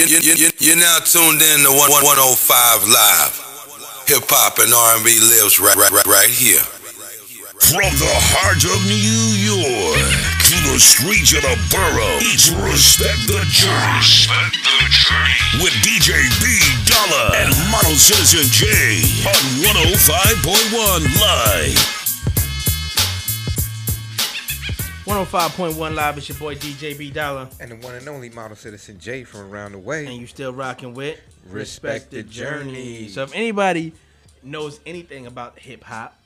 You, you, you, you're now tuned in to 105 Live. Hip hop and R&B lives right, right, right, right here. From the heart of New York to the streets of the borough, it's Respect the Journey. Respect the Journey. With DJ B Dollar and Model Citizen J on 105.1 Live. 105.1 Live, it's your boy DJ B Dollar. And the one and only model citizen Jay from around the way. And you still rocking with Respect the Journey. So if anybody knows anything about hip hop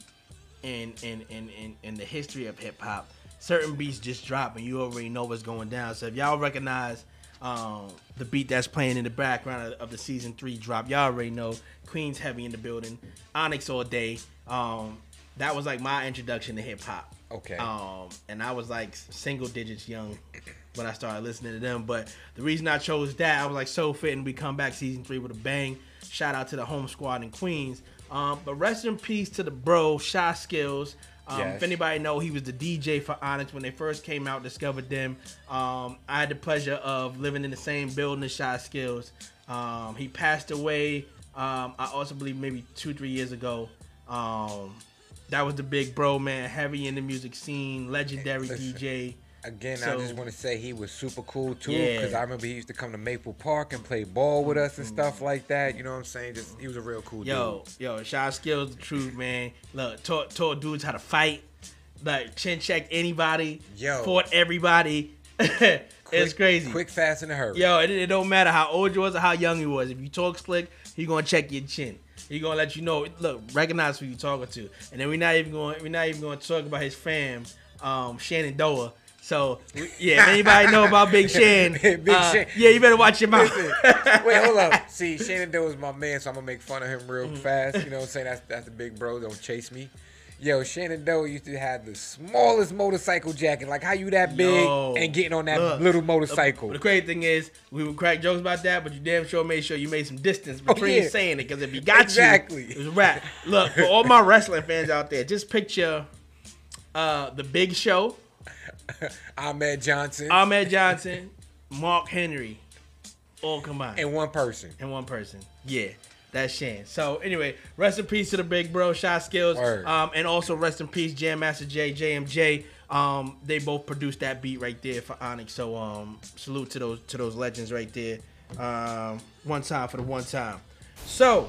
and, and, and, and, and the history of hip hop, certain beats just drop and you already know what's going down. So if y'all recognize um, the beat that's playing in the background of, of, the season three drop, y'all already know Queen's Heavy in the building, Onyx all day. Um, that was like my introduction to hip hop. Okay. Um, and I was like single digits young when I started listening to them. But the reason I chose that, I was like so fit, and we come back season three with a bang. Shout out to the home squad in Queens. Um, but rest in peace to the bro, Chyskillz. Um, yes. If anybody know, he was the DJ for Onyx when they first came out. Discovered them. Um, I had the pleasure of living in the same building as Chyskillz. Um, he passed away. Um, I also believe maybe two, three years ago. That was the big bro man, heavy in the music scene, legendary Listen, DJ. Again, so, I just want to say he was super cool too, because yeah. I remember he used to come to Maple Park and play ball with us and stuff mm-hmm. like that. You know what I'm saying? Just he was a real cool yo, dude. Yo, yo, Chyskillz, the truth, man. Look, taught taught dudes how to fight, like chin check anybody, yo, fought everybody. it's crazy. Quick, fast, in a hurry. Yo, it, it don't matter how old you was or how young you was. If you talk slick, he gonna check your chin. He gonna let you know. Look, recognize who you talking to, and then we're not even going. We're not even going to talk about his fam, um, Shenandoah. So yeah, if anybody know about Big Shan, Big uh, Shan. yeah, you better watch your mouth. wait, hold up. See, Shenandoah is my man, so I'm gonna make fun of him real mm-hmm. fast. You know what I'm saying? That's that's the big bro. Don't chase me. Yo, Shenandoah used to have the smallest motorcycle jacket. Like, how you that big Yo, and getting on that look, little motorcycle? The, the crazy thing is, we would crack jokes about that, but you damn sure made sure you made some distance oh, between oh, yeah. saying it. Because if he got exactly. you, it was wrap. Look, for all my wrestling fans out there, just picture uh, the Big Show, Ahmed Johnson, Ahmed Johnson, Mark Henry, all combined, and one person, and one person. Yeah. That's Shan. So anyway, rest in peace to the big bro, Chyskillz, um, and also rest in peace, Jam Master Jay, JMJ. Um, they both produced that beat right there for Onyx. So um, salute to those to those legends right there. Um, one time for the one time. So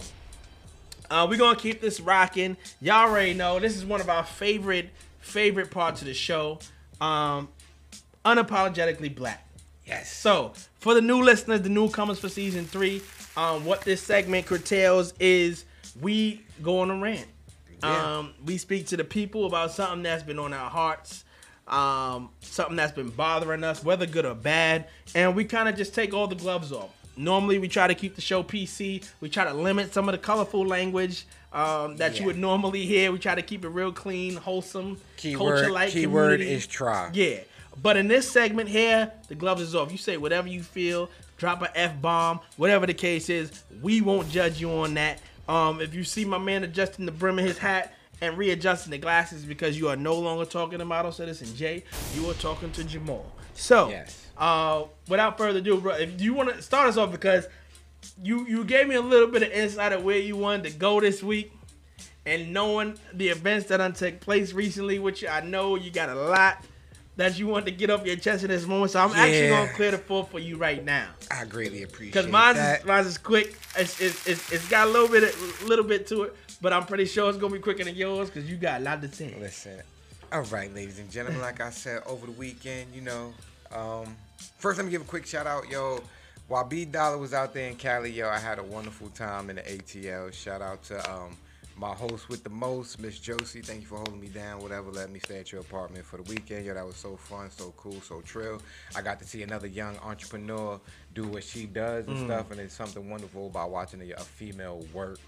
uh, we're gonna keep this rocking. Y'all already know this is one of our favorite favorite parts of the show. Um, unapologetically black. Yes. So for the new listeners, the newcomers for season three, um, what this segment curtails is we go on a rant. Yeah. Um, we speak to the people about something that's been on our hearts, um, something that's been bothering us, whether good or bad, and we kind of just take all the gloves off. Normally, we try to keep the show PC. We try to limit some of the colorful language um, that yeah. you would normally hear. We try to keep it real clean, wholesome, culture-like. Keyword community. is try. Yeah, but in this segment here, the gloves is off. You say whatever you feel drop an F bomb, whatever the case is. We won't judge you on that. Um, if you see my man adjusting the brim of his hat and readjusting the glasses because you are no longer talking to Model Citizen J, you are talking to Jamal. So, yes. uh, without further ado, bro, if you want to start us off because you you gave me a little bit of insight of where you wanted to go this week, and knowing the events that have took place recently, which I know you got a lot that you want to get off your chest in this moment. So I'm yeah. actually gonna clear the floor for you right now. I greatly appreciate because mine's is, mine's is quick. It's, it's, it's, it's got a little bit a little bit to it, but I'm pretty sure it's gonna be quicker than yours because you got a lot to say. Listen, all right, ladies and gentlemen. Like I said over the weekend, you know, um, first let me give a quick shout out, yo. While B Dollar was out there in Cali, yo, I had a wonderful time in the ATL. Shout out to um, my host with the most, Miss Josie. Thank you for holding me down, whatever. Let me stay at your apartment for the weekend. Yo, that was so fun, so cool, so trill. I got to see another young entrepreneur do what she does and mm. stuff, and it's something wonderful about watching a, a, female work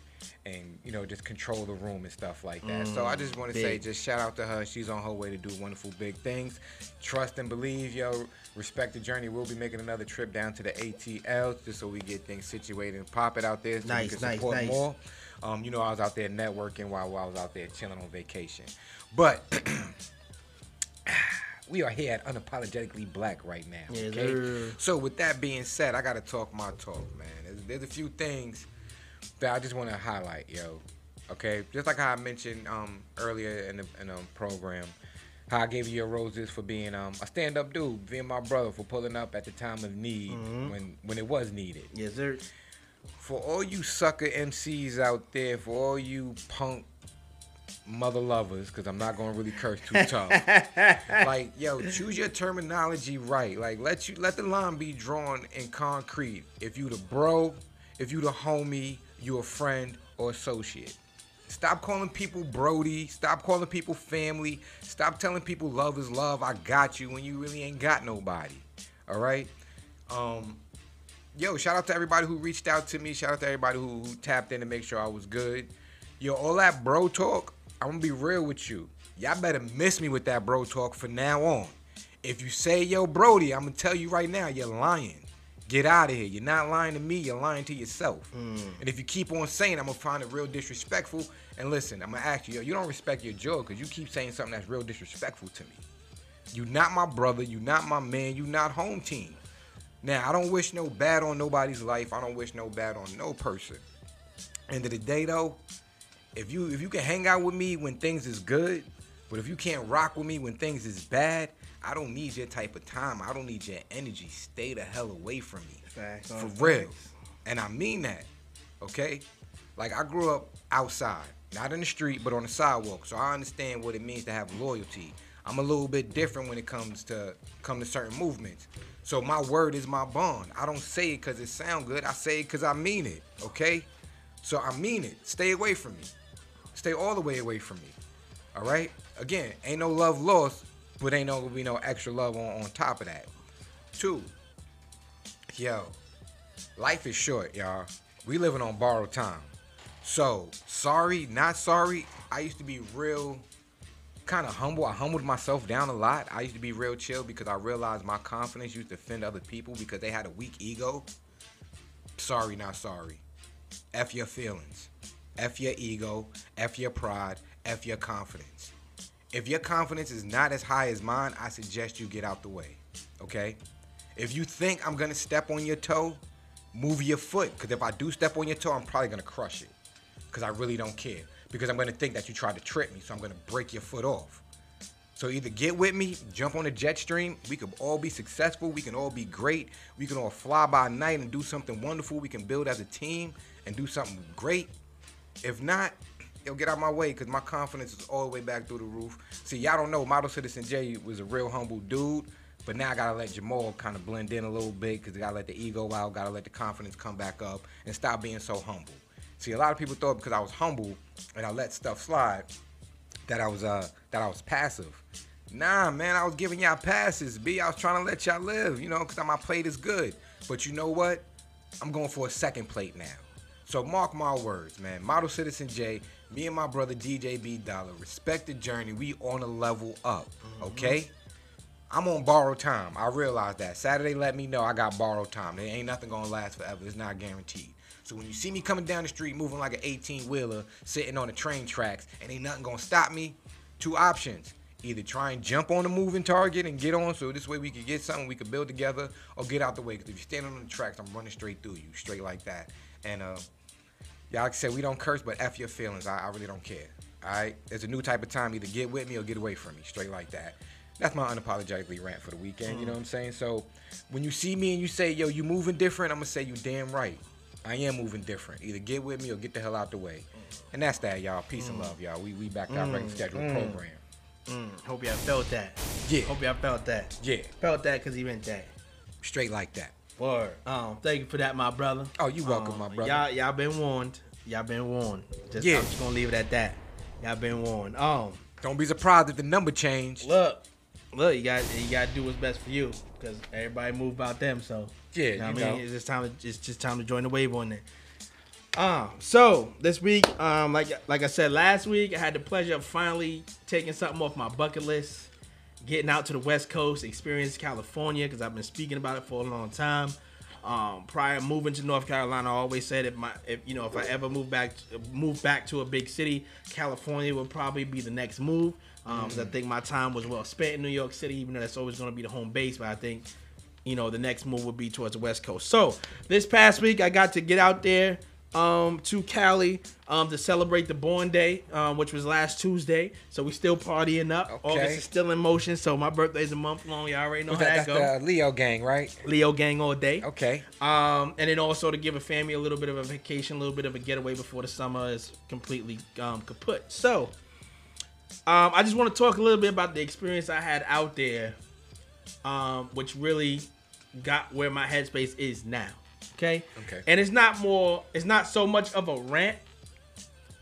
and you know just control the room and stuff like that. Mm. So I just want to say, just shout out to her. She's on her way to do wonderful big things. Trust and believe, yo. Respect the journey. We'll be making another trip down to the ATL just so we get things situated and pop it out there so nice, we can support nice, nice. more. Um, you know, I was out there networking while, while I was out there chilling on vacation. But We are here at Unapologetically Black right now. Okay. So with that being said, I gotta talk my talk, man. There's, there's a few things that I just want to highlight, yo. Okay, just like how I mentioned um earlier in the in the program, how I gave you your roses for being um a stand up dude, being my brother for pulling up at the time of need Mm-hmm. when when it was needed. Yes, sir. For all you sucker MCs out there, for all you punk mother lovers, because I'm not gonna really curse too tough. like, yo, choose your terminology right. Like, let you let the line be drawn in concrete. If you the bro, if you the homie, you a friend or associate. Stop calling people Brody. Stop calling people family. Stop telling people love is love. I got you when you really ain't got nobody. All right. Um, yo, shout out to everybody who reached out to me. Shout out to everybody who, who tapped in to make sure I was good. Yo, all that bro talk, I'm gonna be real with you. Y'all better miss me with that bro talk from now on. If you say yo Brody, I'm gonna tell you right now, you're lying. Get out of here. You're not lying to me, you're lying to yourself. Mm. And if you keep on saying, I'm gonna find it real disrespectful. And listen, I'm gonna ask you, yo, you don't respect your jaw because you keep saying something that's real disrespectful to me. You not my brother, you not my man, you not home team. Now, I don't wish no bad on nobody's life. I don't wish no bad on no person. End of the day though, if you if you can hang out with me when things is good, but if you can't rock with me when things is bad, I don't need your type of time. I don't need your energy. Stay the hell away from me. For real. And I mean that. Okay? Like I grew up outside, not in the street, but on the sidewalk. So I understand what it means to have loyalty. I'm a little bit different when it comes to come to certain movements. So my word is my bond. I don't say it because it sound good. I say it because I mean it. Okay? So I mean it. Stay away from me. Stay all the way away from me. All right? Again, ain't no love lost, but ain't no gonna be no extra love on, on top of that. Two, yo, life is short, y'all. We living on borrowed time. So, sorry, not sorry. I used to be real kind of humble. I humbled myself down a lot. I used to be real chill because I realized my confidence used to offend other people because they had a weak ego. Sorry, not sorry. F your feelings. F your ego. F your pride. F your confidence. If your confidence is not as high as mine, I suggest you get out the way. Okay? If you think I'm gonna step on your toe, move your foot. Because if I do step on your toe, I'm probably gonna crush it. Because I really don't care. Because I'm gonna think that you tried to trip me, so I'm gonna break your foot off. So either get with me, jump on the jet stream. We could all be successful. We can all be great. We can all fly by night and do something wonderful. We can build as a team and do something great. If not, yo, get out my way because my confidence is all the way back through the roof. See, y'all don't know, Model Citizen J was a real humble dude. But now I gotta let Jamal kind of blend in a little bit because I gotta let the ego out, gotta let the confidence come back up, and stop being so humble. See, a lot of people thought because I was humble and I let stuff slide, that I was uh that I was passive. Nah, man, I was giving y'all passes. B, I was trying to let y'all live, you know, because my plate is good. But you know what? I'm going for a second plate now. So mark my words, man. Model Citizen J, me and my brother DJ B Dollar, respect the journey. We on a level up, okay? I'm on borrowed time. I realize that. Saturday let me know I got borrowed time. There ain't nothing gonna last forever. It's not guaranteed. So when you see me coming down the street moving like an 18 wheeler, sitting on the train tracks, and ain't nothing gonna stop me, two options. Either try and jump on the moving target and get on, so this way we could get something we could build together, or get out the way. Because if you're standing on the tracks, I'm running straight through you, straight like that. And uh, y'all said, we don't curse, but f your feelings. I, I really don't care. All right, there's a new type of time. Either get with me or get away from me, straight like that. That's my unapologetically rant for the weekend. You know what I'm saying? So when you see me and you say, "Yo, you moving different," I'm gonna say, "You damn right. I am moving different. Either get with me or get the hell out the way." And that's that, y'all. Peace and love, y'all. We we back to our regular scheduled program. Mm, hope y'all felt that. Yeah. Hope y'all felt that. Yeah, Felt that because he meant that. straight like that. Word. Um, thank you for that, my brother. Oh, you welcome, Um, my brother. Y'all, y'all been warned. Y'all been warned. Just, Yeah. I'm just gonna leave it at that. Y'all been warned. Um, Don't be surprised if the number changed. look, look, you got you got to do what's best for you because everybody move about them. So Yeah, you know I mean, know. it's just time. To, it's just time to join the wave on there. Um, so this week, um, like like I said last week, I had the pleasure of finally taking something off my bucket list, getting out to the West Coast, experience California because I've been speaking about it for a long time. Um, prior moving to North Carolina, I always said if my if you know if I ever move back move back to a big city, California would probably be the next move. Um, 'cause I think my time was well spent in New York City, even though that's always going to be the home base. But I think, you know, the next move would be towards the West Coast. So this past week, I got to get out there um, to Cali um, to celebrate the Born Day, um, which was last Tuesday. So we still partying up. Okay. August is still in motion. So my birthday's a month long. Y'all already know how that, that, that's the Leo gang, right? Leo gang all day. Okay. Um, and then also to give a family a little bit of a vacation, a little bit of a getaway before the summer is completely um, kaput. So, um, I just want to talk a little bit about the experience I had out there, um, which really got where my headspace is now. Okay. Okay. And it's not more. It's not so much of a rant.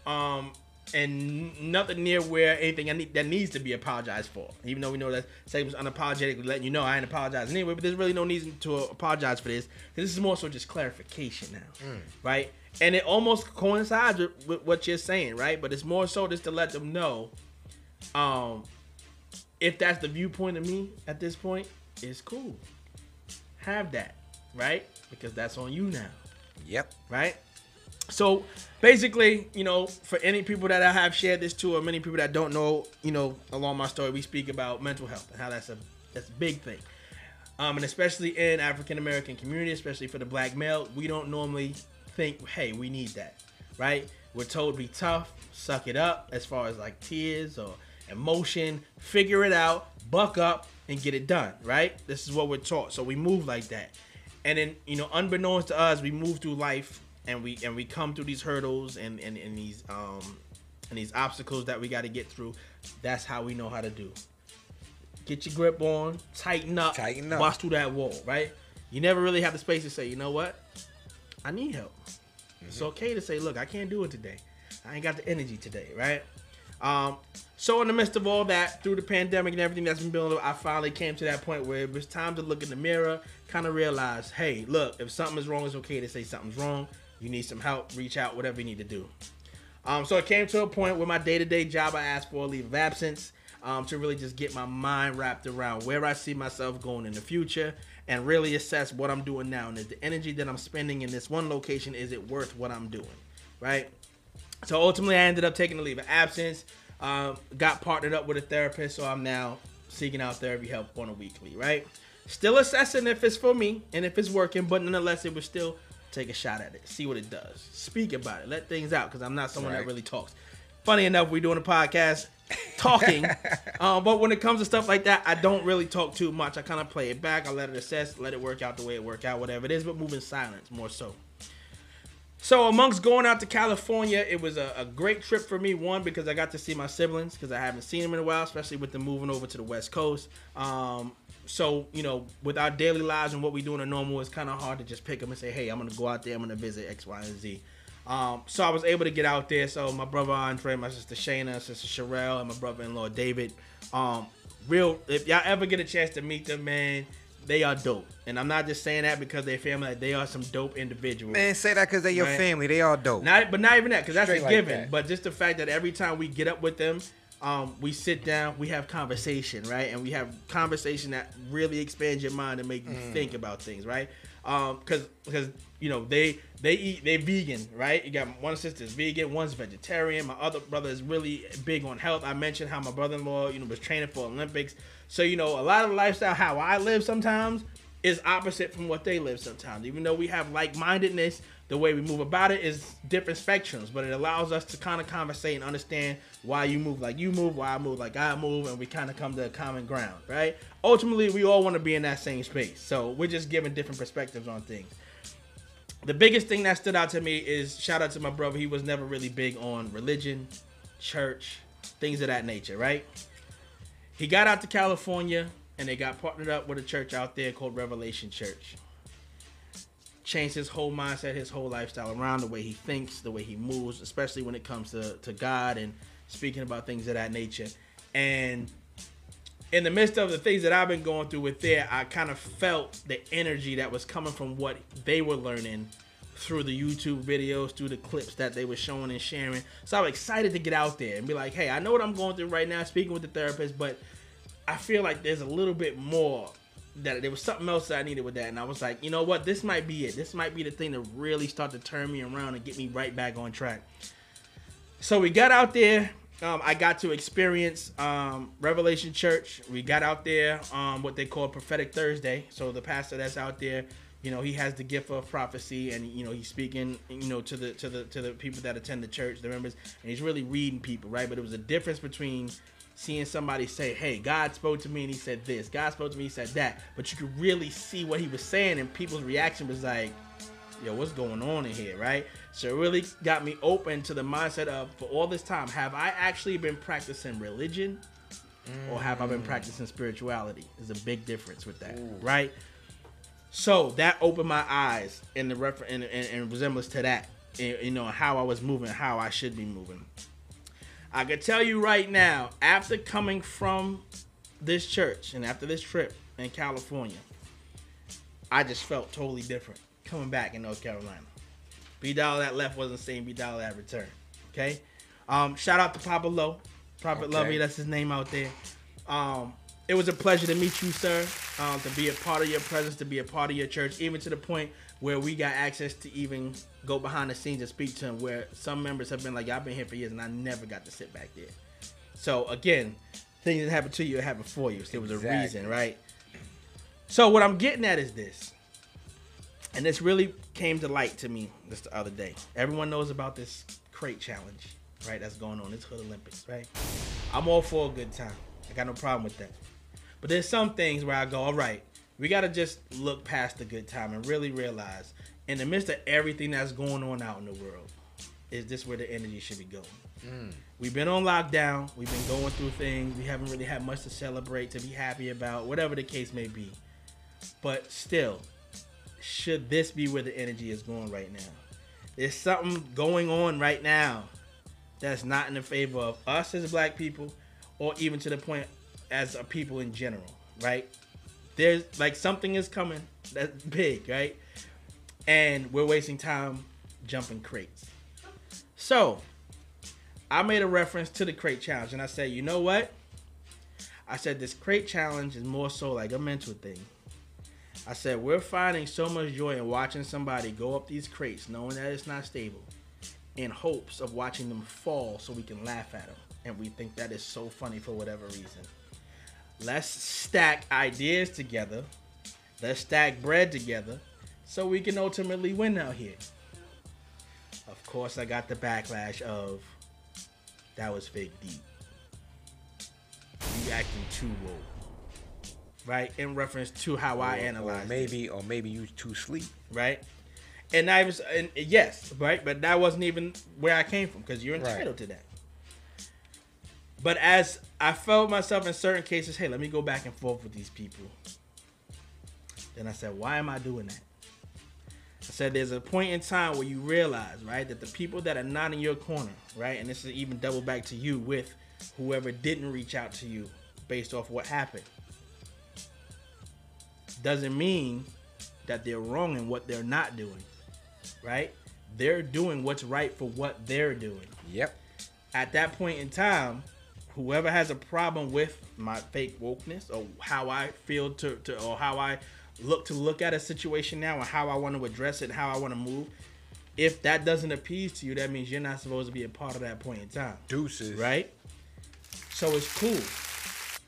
Um, and nothing near where anything I need that needs to be apologized for. Even though we know that segment's unapologetically letting you know I ain't apologizing anyway, but there's really no need to apologize for this. This is more so just clarification now, right? And it almost coincides with, with what you're saying, right? But it's more so just to let them know, um, if that's the viewpoint of me at this point, it's cool. Have that, right? Because that's on you now Yep. right? So basically, you know, for any people that I have shared this to, or many people that don't know, you know, along my story, we speak about mental health and how that's a that's a big thing. Um, and especially in African American community, especially for the black male, we don't normally think, hey, we need that, right? We're told be tough, suck it up, as far as like tears or emotion, figure it out, buck up, and get it done, right? This is what we're taught, so we move like that. And then, you know, unbeknownst to us, we move through life and we and we come through these hurdles and and, and these um and these obstacles that we got to get through. That's how we know how to do. Get your grip on, tighten up, Tighten up. bust through that wall, right? You never really have the space to say, you know what? I need help. It's okay to say, look, I can't do it today. I ain't got the energy today, right? Um, so in the midst of all that, through the pandemic and everything that's been building, up, I finally came to that point where it was time to look in the mirror, kind of realize, hey, look, if something is wrong, it's okay to say something's wrong. You need some help, reach out, whatever you need to do. Um, so it came to a point where my day-to-day job, I asked for a leave of absence um, to really just get my mind wrapped around where I see myself going in the future and really assess what I'm doing now. And is the energy that I'm spending in this one location, is it worth what I'm doing, right? So ultimately, I ended up taking a leave of absence. Um, got partnered up with a therapist, so I'm now seeking out therapy help on a weekly. Right, still assessing if it's for me and if it's working, but nonetheless, it would still take a shot at it, see what it does, speak about it, let things out, because I'm not someone that really talks. Funny enough, we're doing a podcast talking, um, but when it comes to stuff like that, I don't really talk too much. I kind of play it back. I let it assess, let it work out the way it work out, whatever it is, but move in silence more so. So amongst going out to California, it was a, a great trip for me. One because I got to see my siblings because I haven't seen them in a while, especially with them moving over to the West Coast. Um, so you know, with our daily lives and what we do in a normal, it's kind of hard to just pick them and say, "Hey, I'm gonna go out there. I'm gonna visit X, Y, and Z." Um, so I was able to get out there. So my brother Andre, my sister Shayna, sister Sherelle, and my brother-in-law David. Um, real, if y'all ever get a chance to meet them, man, they are dope. And I'm not just saying that because they're family. Like, they are some dope individuals. Man, say that because they're your Right. family. They all dope. Not, but not even that, because that's Straight a given. But just the fact that every time we get up with them, um, we sit down, we have conversation, right? And we have conversation that really expands your mind and make you Mm. think about things, right? Um, because because you know they they eat they vegan, right? You got one sister's vegan, one's vegetarian. My other brother is really big on health. I mentioned how my brother-in-law, you know, was training for Olympics. So you know, a lot of lifestyle how I live sometimes is opposite from what they live sometimes. Even though we have like-mindedness, the way we move about it is different spectrums, but it allows us to kind of conversate and understand why you move like you move, why I move like I move, and we kind of come to a common ground, right? Ultimately, we all want to be in that same space, so we're just giving different perspectives on things. The biggest thing that stood out to me is shout out to my brother. He was never really big on religion, church, things of that nature, right? He got out to California and they got partnered up with a church out there called Revelation Church. Changed his whole mindset, his whole lifestyle around the way he thinks, the way he moves, especially when it comes to, to God and speaking about things of that nature. And in the midst of the things that I've been going through with there, I kind of felt the energy that was coming from what they were learning through the YouTube videos, through the clips that they were showing and sharing. So I'm excited to get out there and be like, hey, I know what I'm going through right now, speaking with the therapist, but I feel like there's a little bit more that there was something else that I needed with that. And I was like, you know what? This might be it. This might be the thing to really start to turn me around and get me right back on track. So we got out there um, I got to experience um, Revelation Church. We got out there um, what they call Prophetic Thursday. So the pastor that's out there, you know, he has the gift of prophecy, and you know he's speaking, you know, to the to the to the people that attend the church, the members, and he's really reading people, right? But it was a difference between seeing somebody say, "Hey, God spoke to me and He said this," God spoke to me, He said that, but you could really see what He was saying, and people's reaction was like, "Yo, what's going on in here?" Right? So it really got me open to the mindset of, for all this time, have I actually been practicing religion, or have I been mm. practicing spirituality? There's a big difference with that, right? So that opened my eyes in the refer- in, in, in resemblance to that, in- you know, how I was moving, how I should be moving. I can tell you right now, after coming from this church and after this trip in California, I just felt totally different coming back in North Carolina. B Dollar that left wasn't the same B Dollar that returned. Okay. Um, shout out to Papa Low, Prophet Okay. Lovey, that's his name out there. Um, it was a pleasure to meet you, sir. Um, to be a part of your presence, to be a part of your church, even to the point where we got access to even go behind the scenes and speak to them. Where some members have been like, "I've been here for years and I never got to sit back there." So again, things that happen to you happen for you. So there was a reason, right? So what I'm getting at is this, and this really came to light to me just the other day. Everyone knows about this crate challenge, right? That's going on. It's Hood Olympics, right? I'm all for a good time. I got no problem with that. But there's some things where I go, all right, we got to just look past the good time and really realize, in the midst of everything that's going on out in the world, is this where the energy should be going? Mm. We've been on lockdown. We've been going through things. We haven't really had much to celebrate, to be happy about, whatever the case may be. But still, should this be where the energy is going right now? There's something going on right now that's not in the favor of us as black people, or even to the point as a people in general, right? There's like something is coming that's big, right? And we're wasting time jumping crates. So, I made a reference to the crate challenge and I said, you know what? I said this crate challenge is more so like a mental thing. I said we're finding so much joy in watching somebody go up these crates knowing that it's not stable in hopes of watching them fall so we can laugh at them. And we think that is so funny for whatever reason. Let's stack ideas together. Let's stack bread together so we can ultimately win out here. Of course, I got the backlash of that was fake deep. You acting too woke. Right? In reference to how I analyze maybe, or maybe you too sleep. right? And I was, and yes, right, but that wasn't even where I came from because you're Right. entitled to that. But as I felt myself in certain cases, hey, let me go back and forth with these people. Then I said, why am I doing that? I said, there's a point in time where you realize, right, that the people that are not in your corner, right, and this is even double back to you with whoever didn't reach out to you based off what happened, doesn't mean that they're wrong in what they're not doing, right? They're doing what's right for what they're doing. Yep. At that point in time, whoever has a problem with my fake wokeness or how I feel to, to or how I look to look at a situation now and how I want to address it, how I want to move, if that doesn't appease to you, that means you're not supposed to be a part of that point in time. Deuces. Right? So it's cool.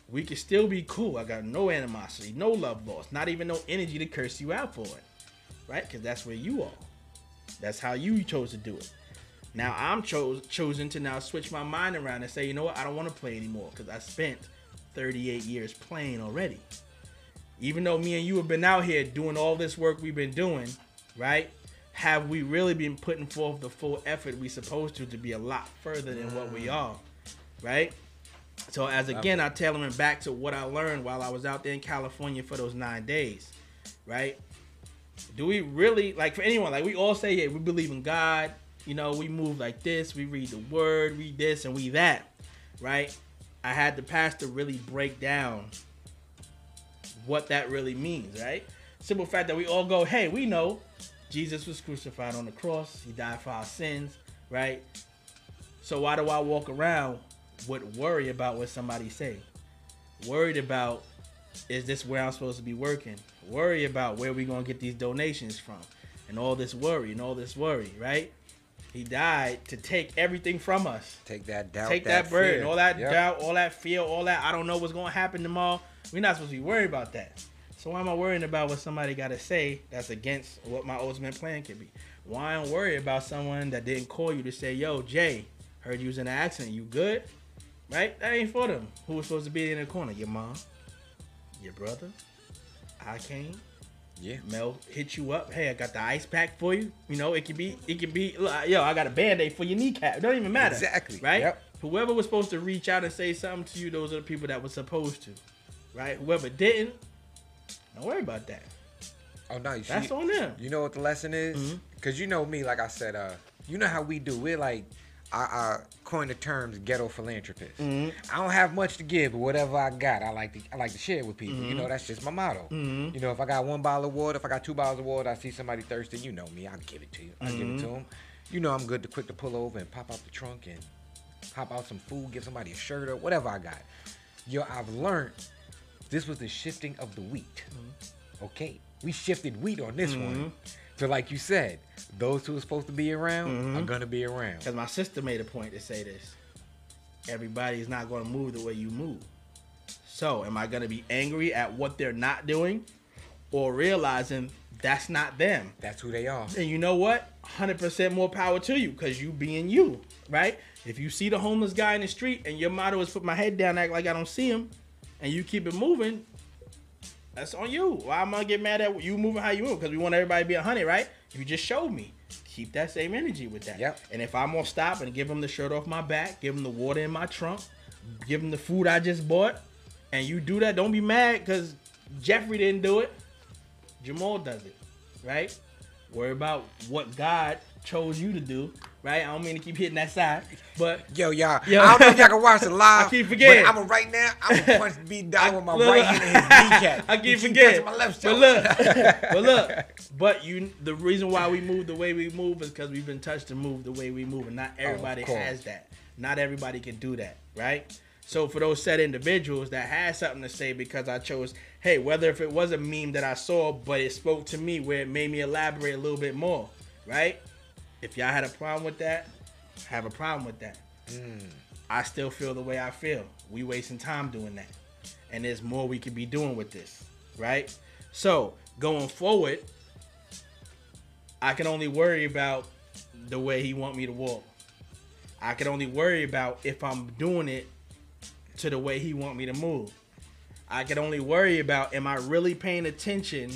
We can still be cool. I got no animosity, no love lost, not even no energy to curse you out for it. Right? Because that's where you are. That's how you chose to do it. Now I'm chose chosen to now switch my mind around and say, you know what, I don't want to play anymore because I spent 38 years playing already. Even though me and you have been out here doing all this work we've been doing, right? Have we really been putting forth the full effort we supposed to to be a lot further than what we mm. are, right? So as again, I tailoring back to what I learned while I was out there in California for those nine days, right? Do we really like for anyone like we all say, yeah, we believe in God, you know, we move like this, we read the word, read this and we that, right? I had the pastor really break down what that really means, right? Simple fact that we all go, hey, we know Jesus was crucified on the cross, he died for our sins, right? So why do I walk around with worry about what somebody say? Worried about is this where I'm supposed to be working? Worry about where we gonna get these donations from, and all this worry and all this worry, right? He died to take everything from us. Take that doubt. take that, burden, fear. all that Yep. doubt, all that fear, all that I don't know what's gonna happen tomorrow. We're not supposed to be worried about that. So why am I worrying about what somebody gotta say that's against what my ultimate plan could be? Why am I worried about someone that didn't call you to say, yo, Jay, heard you was in an accident, you good? Right? That ain't for them. Who was supposed to be in the corner? Your mom, your brother, I came. Yeah. Mel hit you up. Hey, I got the ice pack for you. You know, it could be, it could be. look, Yo, I got a band aid for your kneecap. It don't even matter. Exactly. Right. Yep. Whoever was supposed to reach out and say something to you, those are the people that were supposed to. Right. Whoever didn't, don't worry about that. Oh no, you That's on them. You know what the lesson is? Mm-hmm. Because you know me, like I said, uh, you know how we do. We're like, I, I coined the terms ghetto philanthropist. Mm-hmm. I don't have much to give, but whatever I got, I like to I like to share with people. You Mm-hmm. know, that's just my motto. You know, if I got one bottle of water, if I got two bottles of water, I see somebody thirsty, you know me, I'll give it to you. I'll give Mm-hmm. it to them. You know, I'm good to quick to pull over and pop out the trunk and pop out some food, give somebody a shirt or whatever I got. Yo, I've learned this was the shifting of the wheat. Mm-hmm. Okay, we shifted wheat on this one. Mm-hmm. So, like you said, those who are supposed to be around are mm-hmm. gonna be around. Because my sister made a point to say this. Everybody's not going to move the way you move. So, am I to be angry at what they're not doing or realizing that's not them? That's who they are. And you know what? 100% more power to you because you being you, right? If you see the homeless guy in the street and your motto is put my head down, act like I don't see him, and you keep it moving, that's on you. Why am I gonna get mad at you moving how you move? Because we want everybody to be a hundred, right? You just showed me. Keep that same energy with that. Yep. And if I'm gonna stop and give him the shirt off my back, give him the water in my trunk, give him the food I just bought, and you do that, don't be mad because Jeffrey didn't do it. Jamal does it, right? Worry about what God chose you to do, right? I don't mean to keep hitting that side, but Yo, y'all. Yo. I don't know if y'all can watch the live. I keep forgetting. But I'm a right now. I'm gonna punch B down with my Look, right hand in his kneecap. I keep forgetting. My left but look, but look, but you. The reason why we move the way we move is because we've been touched to move the way we move, and not everybody course. has that. Not everybody can do that, right? So for those set individuals that had something to say because I chose, hey, whether if it was a meme that I saw, but it spoke to me where it made me elaborate a little bit more, right? If y'all had a problem with that, have a problem with that. Hmm. I still feel the way I feel. We wasting time doing that. And there's more we could be doing with this, right? So going forward, I can only worry about the way he want me to walk. I can only worry about if I'm doing it to the way he want me to move. I can only worry about am I really paying attention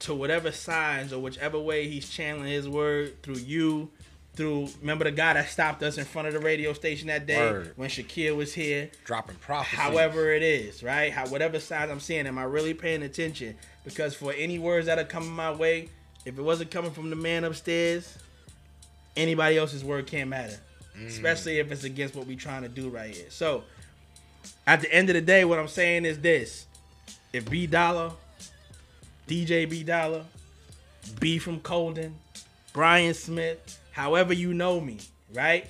to whatever signs or whichever way he's channeling his word through you, through remember the guy that stopped us in front of the radio station that day Word. when Shakir was here. Dropping prophecy. However it is, right? How whatever signs I'm seeing, am I really paying attention? Because for any words that are coming my way, if it wasn't coming from the man upstairs, anybody else's word can't matter. Mm. Especially if it's against what we're trying to do right here. So at the end of the day, what I'm saying is this. If B Dollar, DJ B Dollar, B from Colden, Brian Smith, however you know me, right?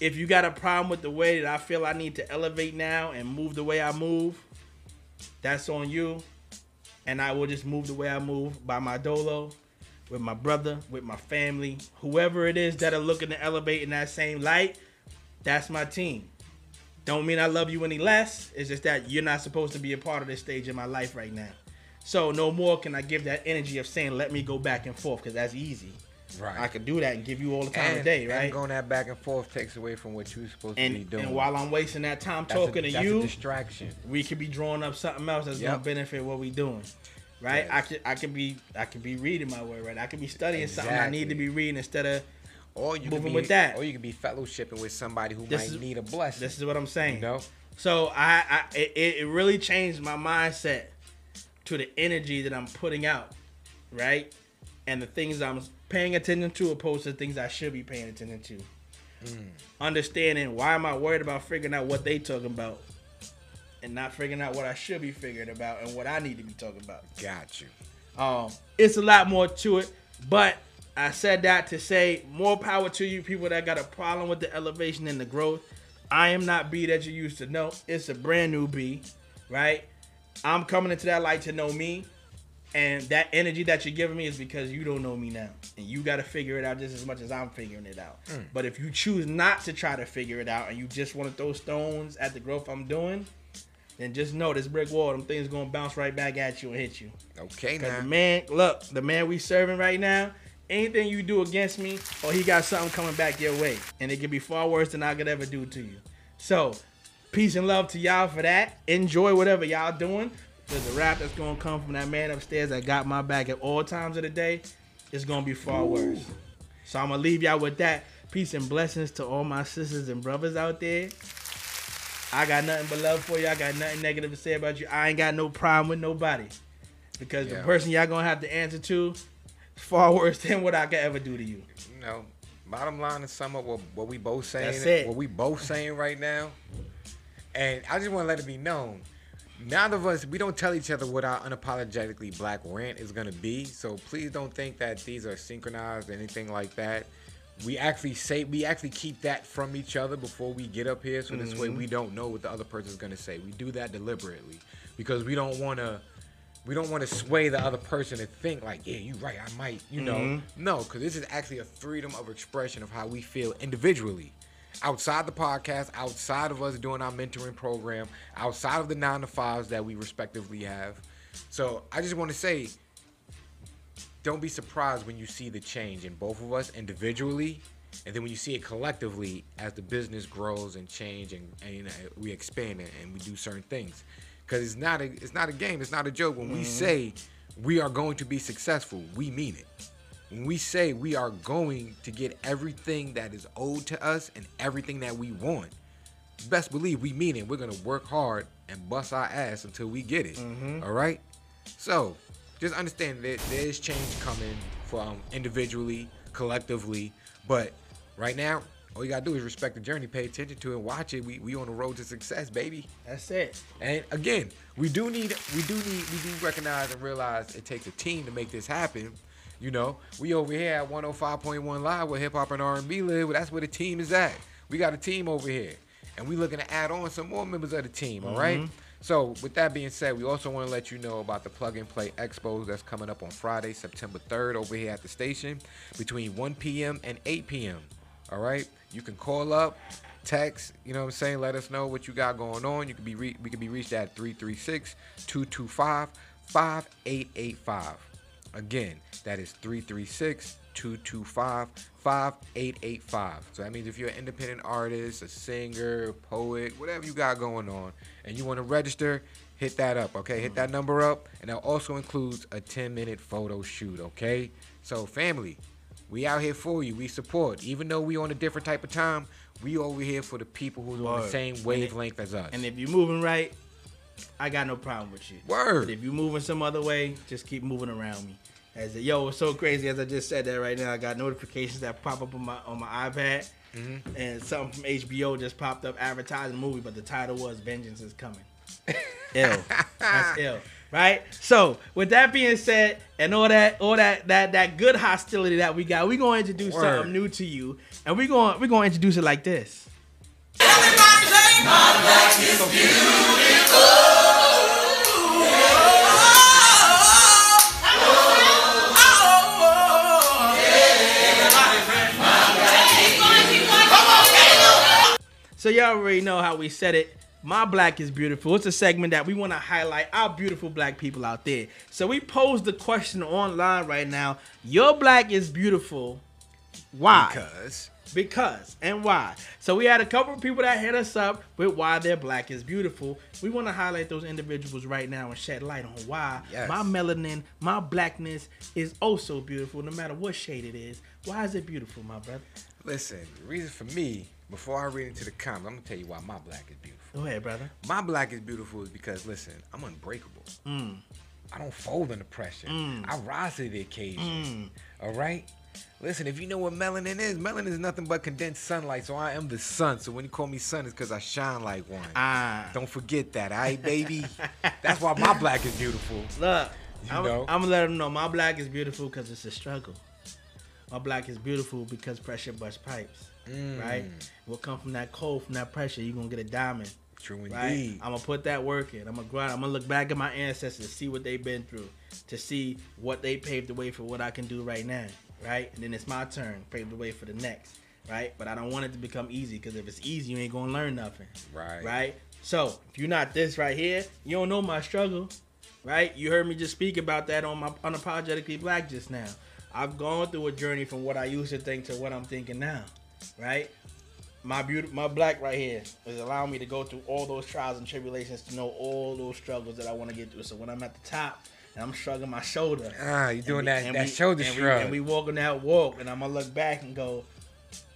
If you got a problem with the way that I feel I need to elevate now and move the way I move, that's on you. And I will just move the way I move by my dolo, with my brother, with my family, whoever it is that are looking to elevate in that same light, that's my team. Don't mean I love you any less. It's just that you're not supposed to be a part of this stage in my life right now. So no more can I give that energy of saying let me go back and forth because that's easy. Right. I could do that and give you all the time and, of day, right? and going that back and forth takes away from what you're supposed to be doing. and while I'm wasting that time That's a- talking to that's you, a distraction. we could be drawing up something else that's gonna benefit what we're doing. Right? Yes. I could I could be I could be reading my word, right? I could be studying something I need to be reading instead of Or you Moving could be, with that. Or you could be fellowshipping with somebody who This might is- need a blessing. this is what I'm saying. you know. So I, I it, it really changed my mindset to the energy that I'm putting out, right? And the things I'm paying attention to opposed to things I should be paying attention to. Understanding why am I worried about figuring out what they talking about and not figuring out what I should be figuring about and what I need to be talking about. Got you. Um, it's a lot more to it, but I said that to say more power to you people that got a problem with the elevation and the growth. I am not B that you used to know. It's a brand new B, right? I'm coming into that light to know me, And that energy that you're giving me is because you don't know me now. And you got to figure it out just as much as I'm figuring it out. Mm. But if you choose not to try to figure it out and you just want to throw stones at the growth I'm doing, then just know this brick wall, them things going to bounce right back at you and hit you. Okay, now. the man, look, the man we serving right now, anything you do against me, or he got something coming back your way, and it could be far worse than I could ever do to you. So, peace and love to y'all for that. Enjoy whatever y'all doing. There's a rap that's gonna come from that man upstairs that got my back at all times of the day. It's gonna be far worse. So I'm gonna leave y'all with that. Peace and blessings to all my sisters and brothers out there. I got nothing but love for you. I got nothing negative to say about you. I ain't got no problem with nobody. Because the person y'all gonna have to answer to far worse than what I could ever do to you. you know, bottom line to sum up what, what we both saying, That's it. what we both saying right now, and I just want to let it be known. None of us, we don't tell each other what our unapologetically black rant is gonna be. So please don't think that these are synchronized or anything like that. We actually say we actually keep that from each other before we get up here, so this way mm-hmm. we don't know what the other person's gonna say. We do that deliberately because we don't want to we don't want to sway the other person to think like, yeah, you're right, I might, you know. Mm-hmm. No, because this is actually a freedom of expression of how we feel individually. Outside the podcast, outside of us doing our mentoring program, outside of the nine to fives that we respectively have. So I just want to say, don't be surprised when you see the change in both of us individually, and then when you see it collectively as the business grows and change and, and you know, we expand and, and we do certain things. Because it's not a it's not a game, it's not a joke. When we mm-hmm. say we are going to be successful, we mean it. When we say we are going to get everything that is owed to us and everything that we want, best believe we mean it. We're gonna work hard and bust our ass until we get it. Mm-hmm. all right. So just understand that there is change coming from individually, collectively, but right now, all you gotta do is respect the journey, pay attention to it, and watch it. We we on the road to success, baby. That's it. And again, we do need we do need we do recognize and realize it takes a team to make this happen. You know, we over here at 105.1 live where hip hop and R&B live. That's where the team is at. We got a team over here, and we looking to add on some more members of the team. all right. Mm-hmm. So with that being said, we also want to let you know about the Plug and Play Expos that's coming up on Friday, September 3rd, over here at the station between 1 p.m. and 8 p.m. All right, you can call up, text, you know what I'm saying, let us know what you got going on. You can be re- we can be reached at 336-225-5885. Again, that is 336-225-5885. So that means if you're an independent artist, a singer, poet, whatever you got going on, and you want to register, hit that up, okay? Hit that number up, and that also includes a 10-minute photo shoot, okay? So family, we out here for you. We support. Even though we on a different type of time, we over here for the people who's on the same wavelength as us. And if you're moving right, I got no problem with you. Word. But if you're moving some other way, just keep moving around me. As a, yo, it's so crazy as I just said that right now. I got notifications that pop up on my on my iPad, Mm-hmm. and something from HBO just popped up advertising the movie, but the title was "Vengeance is Coming." ill. That's ill. Right. So with that being said, and all that, all that, that, that good hostility that we got, we gonna introduce Word. something new to you, and we gonna we gonna introduce it like this. So y'all already know how we said it. My black is beautiful. It's a segment that we want to highlight our beautiful black people out there. So we posed the question online right now. Your black is beautiful. Why? because Because and why. So we had a couple of people that hit us up with why their black is beautiful. We want to highlight those individuals right now and shed light on why Yes. my melanin, my blackness is oh also beautiful, no matter what shade it is. Why is it beautiful, my brother? listen, the reason for me, before I read into the comments, I'm gonna tell you why my black is beautiful. Go ahead, brother. My black is beautiful is because listen, I'm unbreakable. I don't fold under pressure. I rise to the occasion. All right. Listen, if you know what melanin is, melanin is nothing but condensed sunlight. So I am the sun. So when you call me sun, it's because I shine like one. Ah. Don't forget that, all right, baby? That's why my black is beautiful. Look, You I'm, know. I'm gonna let them know my black is beautiful because it's a struggle. My black is beautiful because pressure busts pipes, Mm. right? What come from that cold, from that pressure, you're gonna get a diamond. True right? indeed. I'm gonna put that work in. I'm gonna grind. I'm gonna look back at my ancestors, see what they've been through, to see what they paved the way for what I can do right now, right? And then it's my turn, pave the way for the next, right? But I don't want it to become easy because if it's easy, you ain't gonna learn nothing, Right. Right. So if you're not this right here, you don't know my struggle, right? You heard me just speak about that on my unapologetically black just now. I've gone through a journey from what I used to think to what I'm thinking now, right? My beauty, my black right here is allowing me to go through all those trials and tribulations to know all those struggles that I want to get through. So when I'm at the top and I'm shrugging my shoulder, Ah, you doing and that that shoulder and shrug. we, and we walking that walk, and I'm gonna look back and go,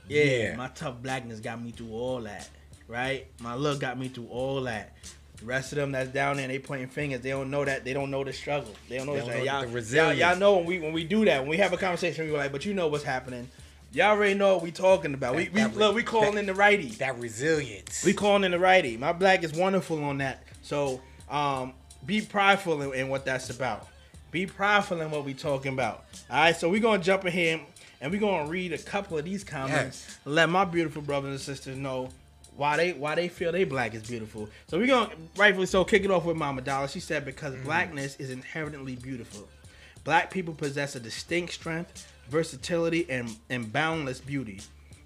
yeah, Yeah. my tough blackness got me through all that, right? My look got me through all that. The rest of them that's down there, they pointing fingers. They don't know that. They don't know the struggle. They don't know, They don't know y'all, the y'all, y'all know when we when we do that, when we have a conversation, we're like, but you know what's happening. Y'all already know what we talking about. we That- we that- look, we calling that- in the righty. that resilience. We calling in the righty. My black is wonderful on that. So um, be prideful in, in what that's about. Be prideful in what we talking about. All right. So we gonna jump in here and we gonna read a couple of these comments. Yes. Let my beautiful brothers and sisters know why they why they feel they black is beautiful. So we gonna rightfully so kick it off with Mama Dollar. She said because blackness is inherently beautiful. Black people possess a distinct strength, versatility, and, and boundless beauty.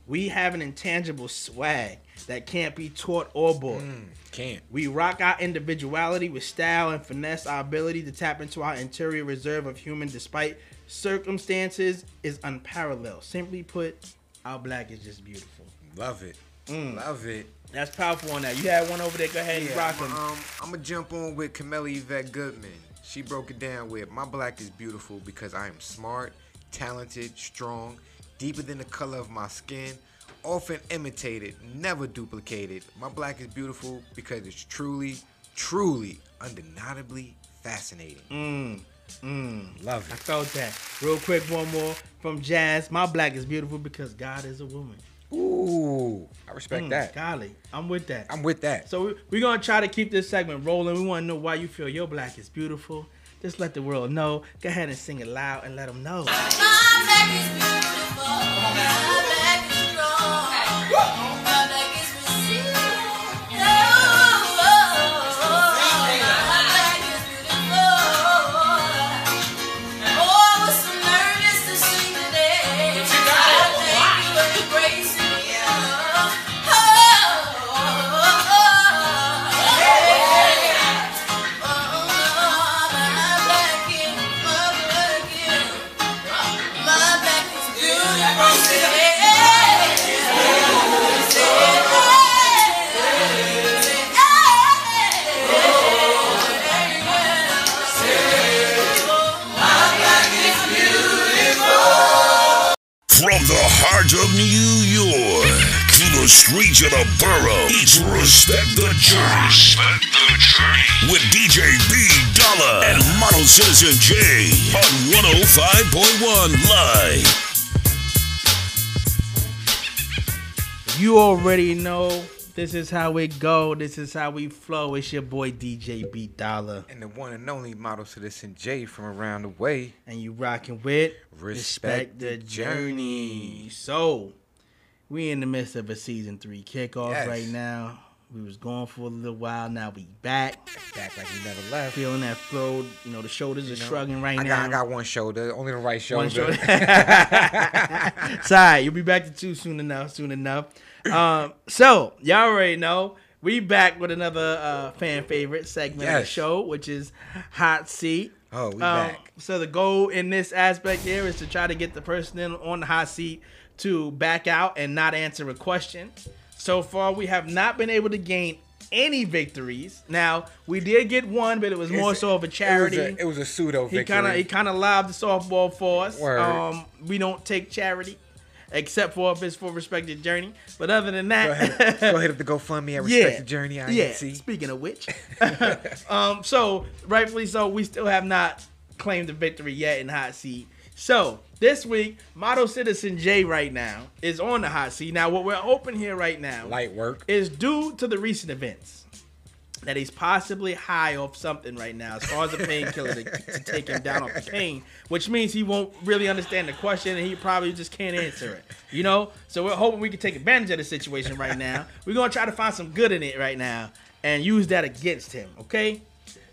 We have an intangible swag that can't be taught or bought. Can't. We rock our individuality with style and finesse. Our ability to tap into our interior reserve of human despite circumstances is unparalleled. Simply put, our black is just beautiful. Love it. Mm. Love it. That's powerful on that. You had one over there. Go ahead and Yeah, rock I'm, him. um, I'm gonna jump on with Camilla Yvette Goodman. She broke it down with my black is beautiful because I am smart, talented, strong, deeper than the color of my skin, often imitated, never duplicated. My black is beautiful because it's truly, truly, undeniably fascinating. Mm, mm. Love it. I it. felt that. Real quick, one more from Jazz. My black is beautiful because God is a woman. Ooh, I respect Mm, that. Golly, I'm with that. I'm with that. So we're gonna try to keep this segment rolling. We want to know why you feel your black is beautiful. Just let the world know. Go ahead and sing it loud and let them know. Heart of New York to the streets of the borough, it's Respect the Journey. Respect the Journey. With DJ B Dollar and Model Citizen J on 105.1 Live. You already know this is how it go. This is how we flow. It's your boy DJ B Dollar, And the one and only model citizen Jay from around the way. and you rocking with Respect the Journey. So we in the midst of a season three kickoff Yes. right now. We was gone for a little while. Now we back, Back like he never left. feeling that flow. You know the shoulders are know, shrugging right I now. got, I got one shoulder, only the right shoulder. One shoulder. Sorry, you'll be back to two soon enough. Soon enough. Um, so y'all already know we back with another uh, fan favorite segment of the show, which is hot seat. Oh, we Um, back. So the goal in this aspect here is to try to get the person in on the hot seat to back out and not answer a question. So far, we have not been able to gain any victories. Now we did get one, but it was more It's- so of a charity. It was a, it was a pseudo He kind of he kind of lobbed the softball for us. Word. Um, we don't take charity, except for if it's for respected journey. But other than that, Go ahead, go ahead up the GoFundMe. I respect the journey. I yeah. see. Speaking of which, um, so rightfully so, we still have not claimed the victory yet in hot seat. So this week, Model Citizen J right now is on the hot seat. Now, what we're open here right now Light work. is due to the recent events that he's possibly high off something right now as far as a painkiller to, to take him down off the pain, which means he won't really understand the question and he probably just can't answer it. You know? So we're hoping we can take advantage of the situation right now. We're gonna try to find some good in it right now. and use that against him. Okay,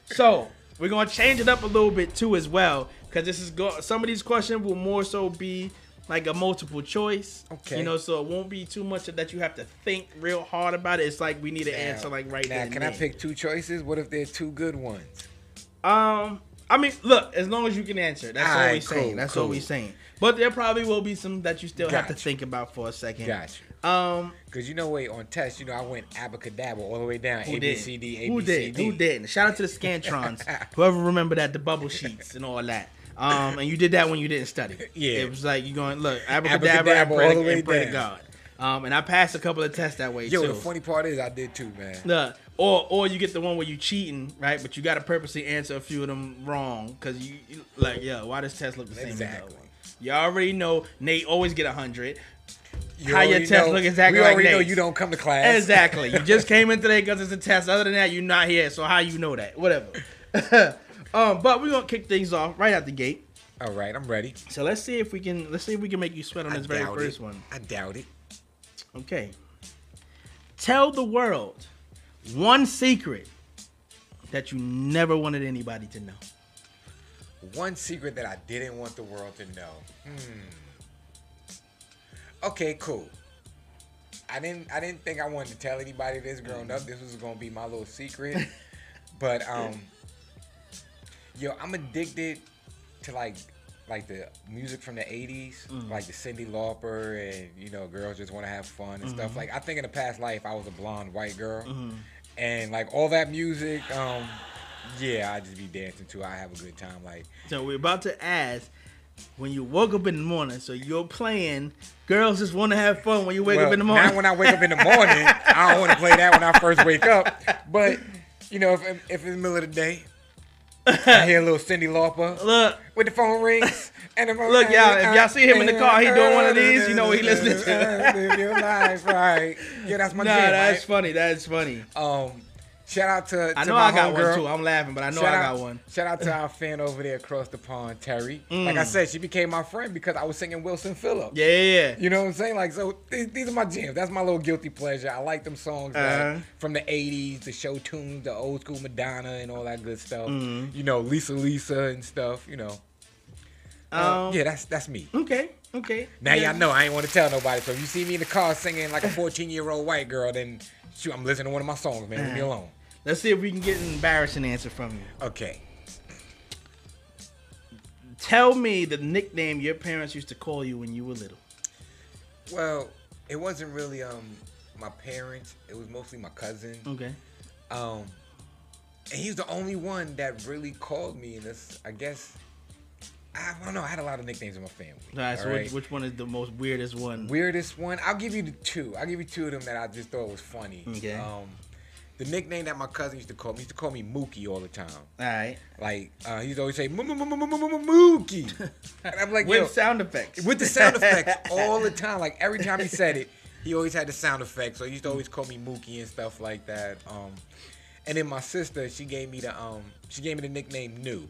so we're gonna change it up a little bit too as well, because this is go. Some of these questions will more so be like a multiple choice. Okay. You know, so it won't be too much that you have to think real hard about it. It's like we need an answer like right now, can I then. pick two choices? What if they're two good ones? Um, I mean, look, as long as you can answer, that's all Alright, we're saying. cool, That's all cool. we're saying. But there probably will be some that you still have to think about for a second. Gotcha. Um, Cause you know, wait on test, you know, I went abacadabra all the way down. who A did? B C D A Who did? Who didn't? Shout out to the Scantrons. Whoever remember that, the bubble sheets and all that. Um, and you did that when you didn't study. Yeah. It was like you going look abracadabra, Abracadabra and pray, and pray to. God. Um, and I passed a couple of tests that way Yo, too. the funny part is I did too, man. The or or you get the one where you cheating, right? But you got to purposely answer a few of them wrong because you, you- like, yo, why does test look the same as the other Exactly. one? You already know Nate always get a hundred. You How your test know- look exactly We like already know you don't come to class. Exactly. You just came in today because it's a test. Other than that, you're not here. So how you know that? Whatever. um, but we're gonna kick things off right out the gate. All right, I'm ready. So let's see if we can let's see if we can make you sweat on I this very first it. one. I doubt it. Okay. Tell the world one secret that you never wanted anybody to know. One secret that I didn't want the world to know. Hmm. Okay, cool. I didn't I didn't think I wanted to tell anybody this growing up. This was gonna be my little secret. but um yo, I'm addicted to like like the music from the 80s, mm. like the Cyndi Lauper and you know, girls just want to have fun and stuff. Mm-hmm. Like I think in a past life I was a blonde white girl. Mm-hmm. And like all that music um yeah, I just be dancing to. I have a good time like So we're about to ask when you woke up in the morning. So you're playing. Girls just want to have fun when you wake Well, up in the morning. Not when I wake up in the morning. I don't want to play that when I first wake up. But you know, if, if it's the middle of the day, I hear a little Cyndi Lauper Look, with the phone rings. And the Look, y'all, if y'all see him in the car, he doing one of these, you know what he listening to. Live your life right. Yeah, that's my nah, jam. that's right? funny. That's funny. Um, shout out to, to I know my I got one too. I'm laughing, but I know shout I out, got one. Shout out to our fan over there across the pond, Terry. Like I said, she became my friend because I was singing Wilson Phillips. Mm. Yeah, yeah, yeah. You know what I'm saying? Like, so these, these are my jams. That's my little guilty pleasure. I like them songs Uh-huh. from the 80s, the show tunes, the old school Madonna and all that good stuff. Mm-hmm. You know, Lisa Lisa and stuff, you know. Uh, Um, yeah, that's that's me. Okay, okay. Now Yeah. y'all know I ain't want to tell nobody. So if you see me in the car singing like a 14 year old white girl, then shoot, I'm listening to one of my songs, man. Leave me Uh-huh. alone. Let's see if we can get an embarrassing answer from you. Okay. Tell me the nickname your parents used to call you when you were little. Well, it wasn't really um my parents. It was mostly my cousin. Okay. Um, and he's the only one that really called me. And this, I guess, I don't know. I had a lot of nicknames in my family. All right. So which, which one is the most weirdest one? Weirdest one, I'll give you the two. I'll give you two of them that I just thought was funny. Okay. Um, the nickname that my cousin used to call me, he used to call me Mookie all the time. All right. Like uh, he used to always say "Moo- moo- moo- moo- moo- moo- moo- Mookie, and I'm like, With sound effects. with the sound effects all the time. Like every time he said it, he always had the sound effects. So he used to always call me Mookie and stuff like that. Um, and then my sister, she gave me the um, she gave me the nickname New.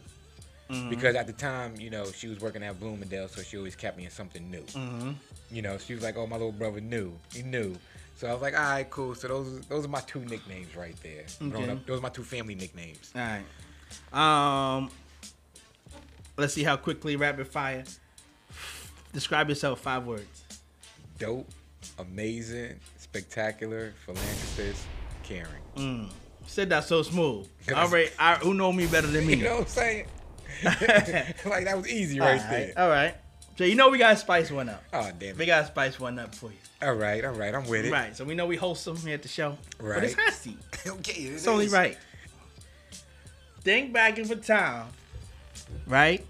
Because at the time, you know, she was working at Bloomingdale, so she always kept me in something new. You know, she was like, "Oh, my little brother knew. He knew." So I was like, "All right, cool." So those those are my two nicknames right there. Growing Okay. up, those are my two family nicknames. All right. Um. Let's see how quickly rapid fire. Describe yourself five words. Dope, amazing, spectacular, philanthropist, caring. Said that so smooth. All right. I, who know me better than me? You know what I'm saying? like that was easy right All there. All right. So you know we gotta spice one up. Oh damn We it! gotta spice one up for you. All right, all right, I'm with it. Right. So we know we wholesome here at the show. But it's Right. hot seat. okay, it It's only right. Think back in for time, right?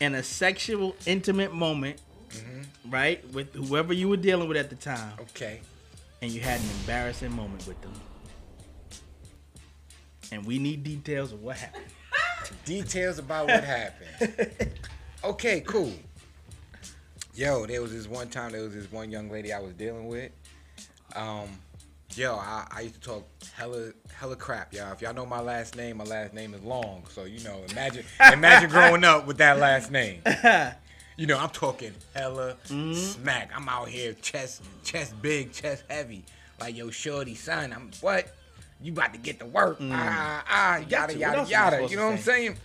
In a sexual, intimate moment, Mm-hmm. right, with whoever you were dealing with at the time, Okay, and you had an embarrassing moment with them. And we need details of what happened. details about what happened. Okay, cool. Yo, there was this one time. There was this one young lady I was dealing with. Um, yo, I, I used to talk hella hella crap, y'all. If y'all know my last name, my last name is long. So you know, imagine imagine growing up with that last name. You know, I'm talking hella smack. I'm out here chest chest big, chest heavy. Like yo, shorty son, I'm what? you about to get to work. Ah, ah, got yada yada yada. You know what I'm say? saying?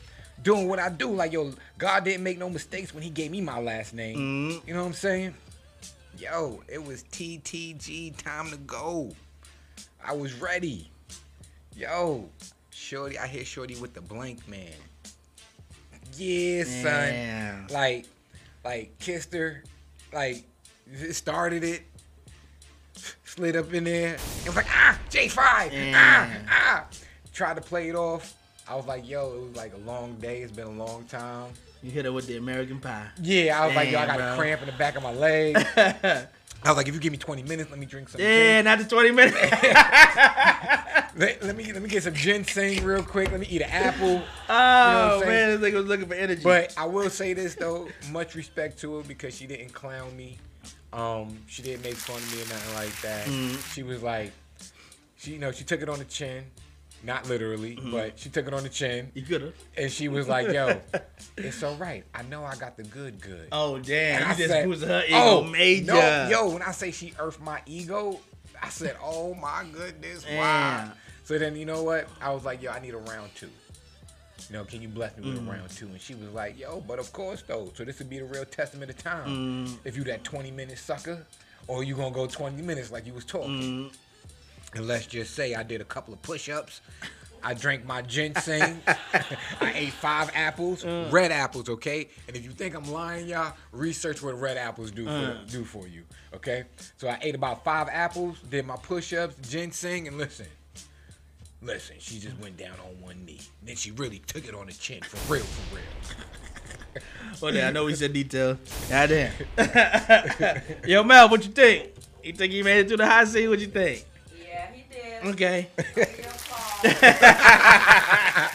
Doing what I do, like yo, God didn't make no mistakes when He gave me my last name. Mm-hmm. You know what I'm saying? Yo, it was TTG time to go. I was ready. Yo, Shorty, I hit Shorty with the blank man. Yeah, son. Like, like kissed her, like started it, slid up in there, It was like, ah, J5, ah, ah. Tried to play it off. I was like, yo, it was like a long day. It's been a long time. You hit her with the American Pie. Yeah, I was like, yo, I Damn, got a cramp in the back of my leg. I was like, if you give me 20 minutes, let me drink some Yeah, gin. not the 20 minutes. Let, let me let me get some ginseng real quick. Let me eat an apple. oh, I'm saying? man, this nigga was looking for energy. But I will say this though, much respect to her because she didn't clown me. Um, she didn't make fun of me or nothing like that. Mm-hmm. She was like, she you know she took it on the chin, not literally, Mm-hmm. but she took it on the chin, you could have. and she was like, "Yo, it's all right. I know I got the good good." Oh, damn. And You I just boosted her ego "Oh, major. No, yo, when I say she earthed my ego, I said, "Oh my goodness, wow." So then you know what? I was like, "Yo, I need a round two. You know, can you bless me with Mm. a round two? And she was like, "Yo, but of course though. So this would be the real testament of time. Mm. If you that 20 minute sucker, or you gonna go 20 minutes like you was talking." Mm. And let's just say I did a couple of push-ups. I drank my ginseng. I ate five apples, Mm. red apples, okay? And if you think I'm lying, y'all, research what red apples do for Mm. do for you, okay? So I ate about five apples, did my push-ups, ginseng, and listen, listen, she just went down on one knee. Then she really took it on the chin, for real, for real. Oh, yeah, I know we said detail. Goddamn. Yo, Mel, what you think? You think he made it through the hot seat? What you think? Okay. Your fault.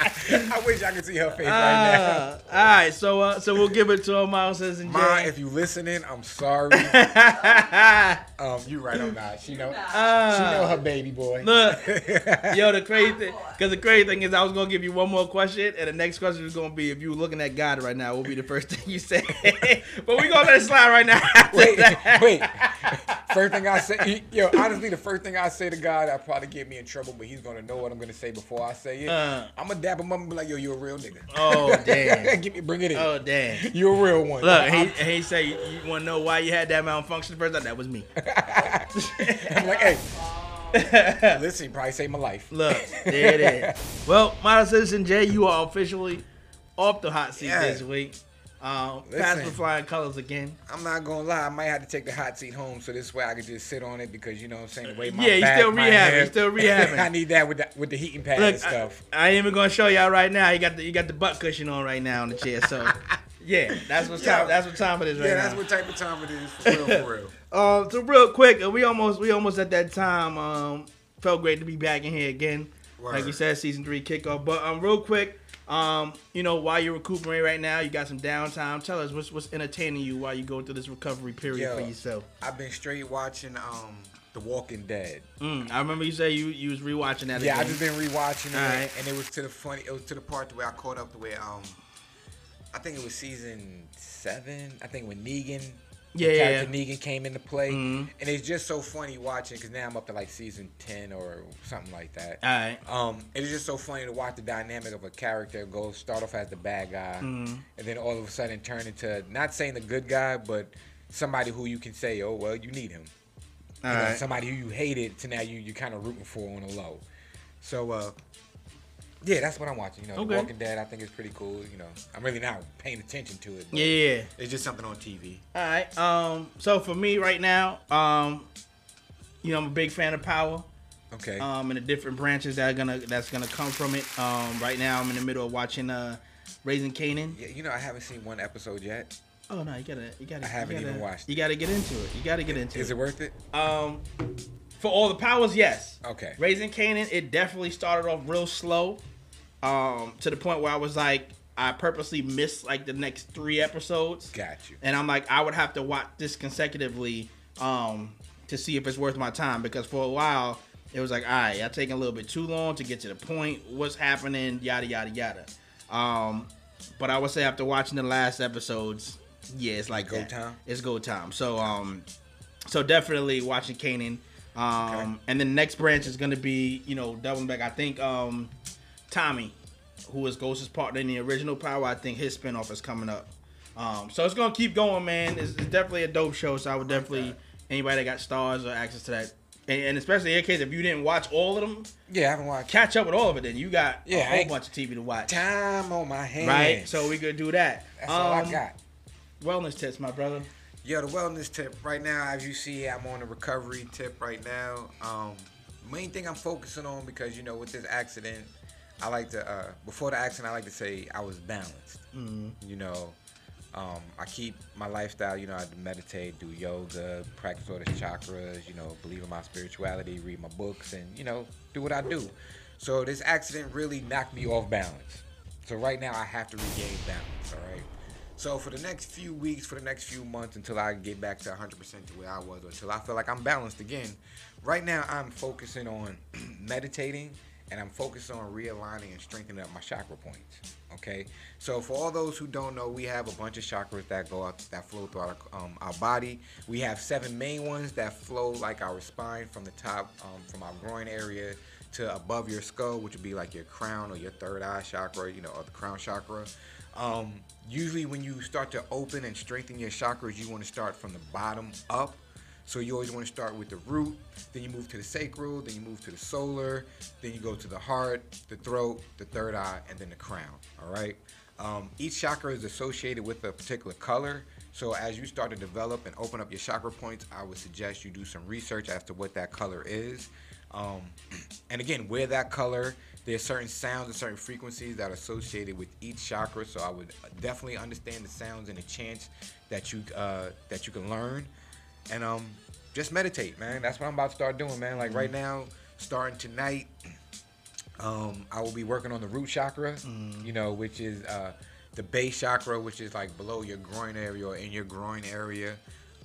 I wish I could see her face right now. Uh, all right, so uh, so we'll give it to him, Miles says and Ma, Jay. if you listening, I'm sorry. um, you right, I'm not. She know, she know her baby boy. Look, yo, the crazy thing, because the crazy thing is, I was gonna give you one more question, and the next question is gonna be if you were looking at God right now, what would be the first thing you say? but we gonna let it slide right now. wait, that. wait. First thing I say, yo, honestly, the first thing I say to God, I probably get me in trouble, but He's gonna know what I'm gonna say before I say it. Uh. I'm gonna dap him up and be like, yo, you a real nigga. Oh damn. Give me, bring it in. Oh damn. you a real one. Look, he, he say you, want to know why you had that malfunction first? That was me. I'm like, hey, listen, you probably saved my life. Look, there it is. Well, my Citizen Jay, you are officially off the hot seat Yeah. this week. Um, pass Listen. flying colors again. I'm not gonna lie, I might have to take the hot seat home so this way I can just sit on it because you know what I'm saying the way my Yeah, you back, still my rehabbing, you still rehabbing. I need that with the, with the heating pad Look, and stuff. I ain't even gonna show y'all right now. You got the you got the butt cushion on right now on the chair. So yeah, that's what time. That's what time it is right yeah, now. that's what type of time it is for real, for real. Um, so real quick, uh, we almost we almost at that time. Um, felt great to be back in here again. Like we Word. said, season three kickoff. But um, real quick, um, you know, while you're recuperating right now, you got some downtime. Tell us what's what's entertaining you while you go through this recovery period Yo. for yourself. I've been straight watching um The Walking Dead. Mm, I remember you say you you was rewatching that. Yeah, I again. just been rewatching it, Alright. and it was to the funny. It was to the part where I caught up to where um, I think it was season seven. I think when Negan, Yeah, the yeah, Negan came into play, Mhm. and it's just so funny watching because now I'm up to like season ten or something like that. All right. Um, it's just so funny to watch the dynamic of a character go start off as the bad guy, Mhm. and then all of a sudden turn into not saying the good guy, but somebody who you can say, oh well, you need him. All You know, right. somebody who you hated to now you you kind of rooting for on the low. So uh, yeah, that's what I'm watching. You know, Okay. The Walking Dead. I think it's pretty cool. You know, I'm really not paying attention to it. But Yeah, yeah. It's just something on TV. All right. Um. So for me right now, um, you know, I'm a big fan of Power. Okay. Um, and the different branches that are gonna that's gonna come from it. Um. Right now, I'm in the middle of watching uh, Raising Kanan. yeah, you know, I haven't seen one episode yet. Oh no, you gotta, you gotta. I haven't you gotta, even watched You gotta get into it. You gotta get into Is it worth it? Um, for all the powers, yes. Okay. Raising Kanan, it definitely started off real slow, um, to the point where I was like, I purposely missed like the next three episodes, Got you. and I'm like, I would have to watch this consecutively, um, to see if it's worth my time because for a while it was like, all right, y'all taking a little bit too long to get to the point. What's happening? Yada yada yada. Um, but I would say after watching the last episodes, yeah, it's like Go that. time? It's go time. So um, so definitely watching Kanan. Um, Okay. and then the next branch is gonna be, you know, doubling back. I think um, Tommy, who is Ghost's partner in the original Power, I think his spinoff is coming up. Um, so it's gonna keep going, man. It's, it's definitely a dope show. So I would definitely anybody that got Starz or access to that, and, and especially in case, if you didn't watch all of them, Yeah, I haven't watched catch up with all of it. Then you got Yeah, a whole bunch of TV to watch, time on my hands. right? So we could do that. that's all I Um, got. Wellness tips, my brother. Yo, the wellness tip right now, as you see, I'm on a recovery tip right now. Um, main thing I'm focusing on because you know with this accident, I like to uh, before the accident, I like to say I was balanced. You know, um, I keep my lifestyle. You know, I meditate, do yoga, practice all the chakras. You know, believe in my spirituality, read my books, and you know, do what I do. So this accident really knocked me off balance. So right now I have to regain balance. All right. So for the next few weeks, for the next few months, until I get back to 100% to where I was, or until I feel like I'm balanced again, right now I'm focusing on meditating and I'm focused on realigning and strengthening up my chakra points. Okay, so for all those who don't know, we have a bunch of chakras that go out, that flow throughout our, um, our body. We have seven main ones that flow like our spine from the top, um, from our groin area to above your skull, which would be like your crown or your third eye chakra, you know, or the crown chakra. Um, usually, when you start to open and strengthen your chakras, you want to start from the bottom up. So you always want to start with the root, then you move to the sacral, then you move to the solar, then you go to the heart, the throat, the third eye, and then the crown. All right. Um, each chakra is associated with a particular color. So as you start to develop and open up your chakra points, I would suggest you do some research as to what that color is. Um, and again, where that color, there's certain sounds and certain frequencies that are associated with each chakra. So I would definitely understand the sounds and the chants that you uh, that you can learn, and um, just meditate, man. That's what I'm about to start doing, man. Like right now, starting tonight, um, I will be working on the root chakra, you know, which is uh, the base chakra, which is like below your groin area or in your groin area.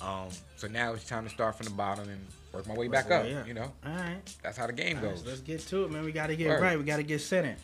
Um, so now it's time to start from the bottom and work my way back up. Yeah. You know, All right. that's how the game All right, goes. so let's get to it, man. We gotta get Word. right. We gotta get centered.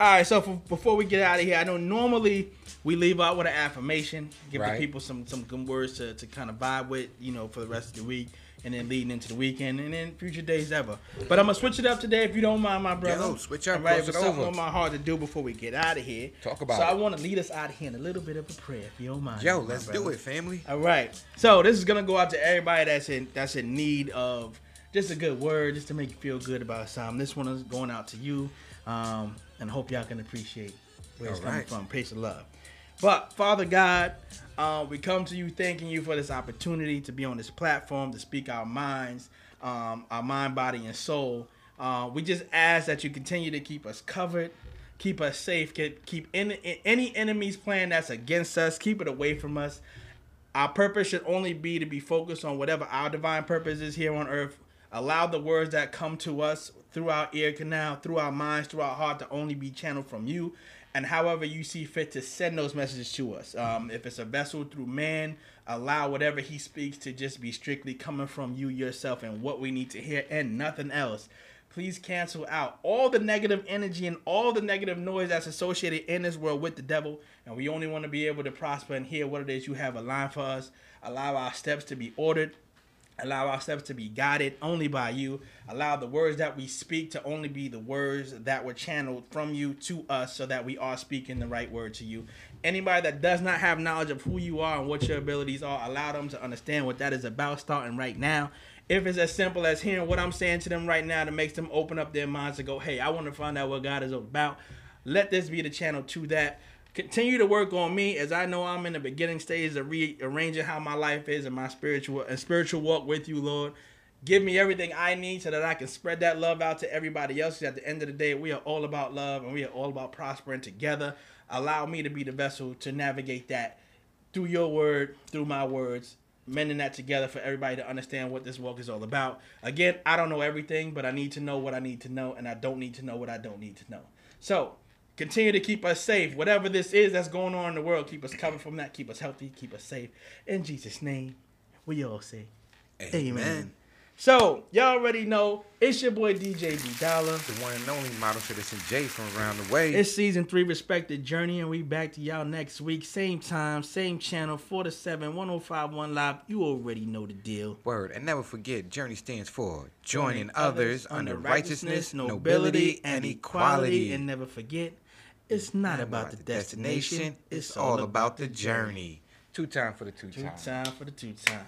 All right. So for, before we get out of here, I know normally we leave out with an affirmation, give Right. the people some some good words to, to kind of vibe with, you know, for the rest of the week, and then leading into the weekend, and then future days ever. But I'm gonna switch it up today, if you don't mind, my brother. Yo, switch up, All right, it something over. on my heart to do before we get out of here. Talk about So I want to lead us out of here in a little bit of a prayer, if you don't mind. Yo, let's brother. do it, family. All right. So this is gonna go out to everybody that's in that's in need of just a good word, just to make you feel good about something. This one is going out to you, um, and hope y'all can appreciate where it's All coming from. Peace and love. But Father God, uh, we come to you thanking you for this opportunity to be on this platform to speak our minds, um, our mind, body, and soul. Uh, we just ask that you continue to keep us covered, keep us safe, keep, keep in, any enemy's plan that's against us, keep it away from us. Our purpose should only be to be focused on whatever our divine purpose is here on earth. Allow the words that come to us through our ear canal, through our minds, through our heart to only be channeled from you. And however you see fit to send those messages to us. Um, if it's a vessel through man, allow whatever he speaks to just be strictly coming from you yourself and what we need to hear and nothing else. Please cancel out all the negative energy and all the negative noise that's associated in this world with the devil. And we only want to be able to prosper and hear what it is you have aligned for us. Allow our steps to be ordered. Allow our steps to be guided only by you. Allow the words that we speak to only be the words that were channeled from you to us so that we are speaking the right word to you. Anybody that does not have knowledge of who you are and what your abilities are, allow them to understand what that is about starting right now. If it's as simple as hearing what I'm saying to them right now that makes them open up their minds to go, hey, I want to find out what God is about, let this be the channel to that. Continue to work on me as I know I'm in the beginning stages of rearranging how my life is and my spiritual and spiritual walk with you, Lord. Give me everything I need so that I can spread that love out to everybody else. At the end of the day, we are all about love and we are all about prospering together. Allow me to be the vessel to navigate that through your word, through my words, mending that together for everybody to understand what this walk is all about. Again, I don't know everything, but I need to know what I need to know, and I don't need to know what I don't need to know. So, continue to keep us safe. Whatever this is that's going on in the world, keep us covered from that, keep us healthy, keep us safe. In Jesus' name, we all say, Amen. So y'all already know it's your boy DJ B Dollar. The one and only model citizen J from around the way. It's season three, Respected Journey, and we back to y'all next week. Same time, same channel, 4 to 7, 1051 Live. You already know the deal. Word. And never forget, Journey stands for joining others under righteousness, nobility, and equality. And never forget, it's not about the destination, It's all about the journey. Two time for the two time. Two time for the two time.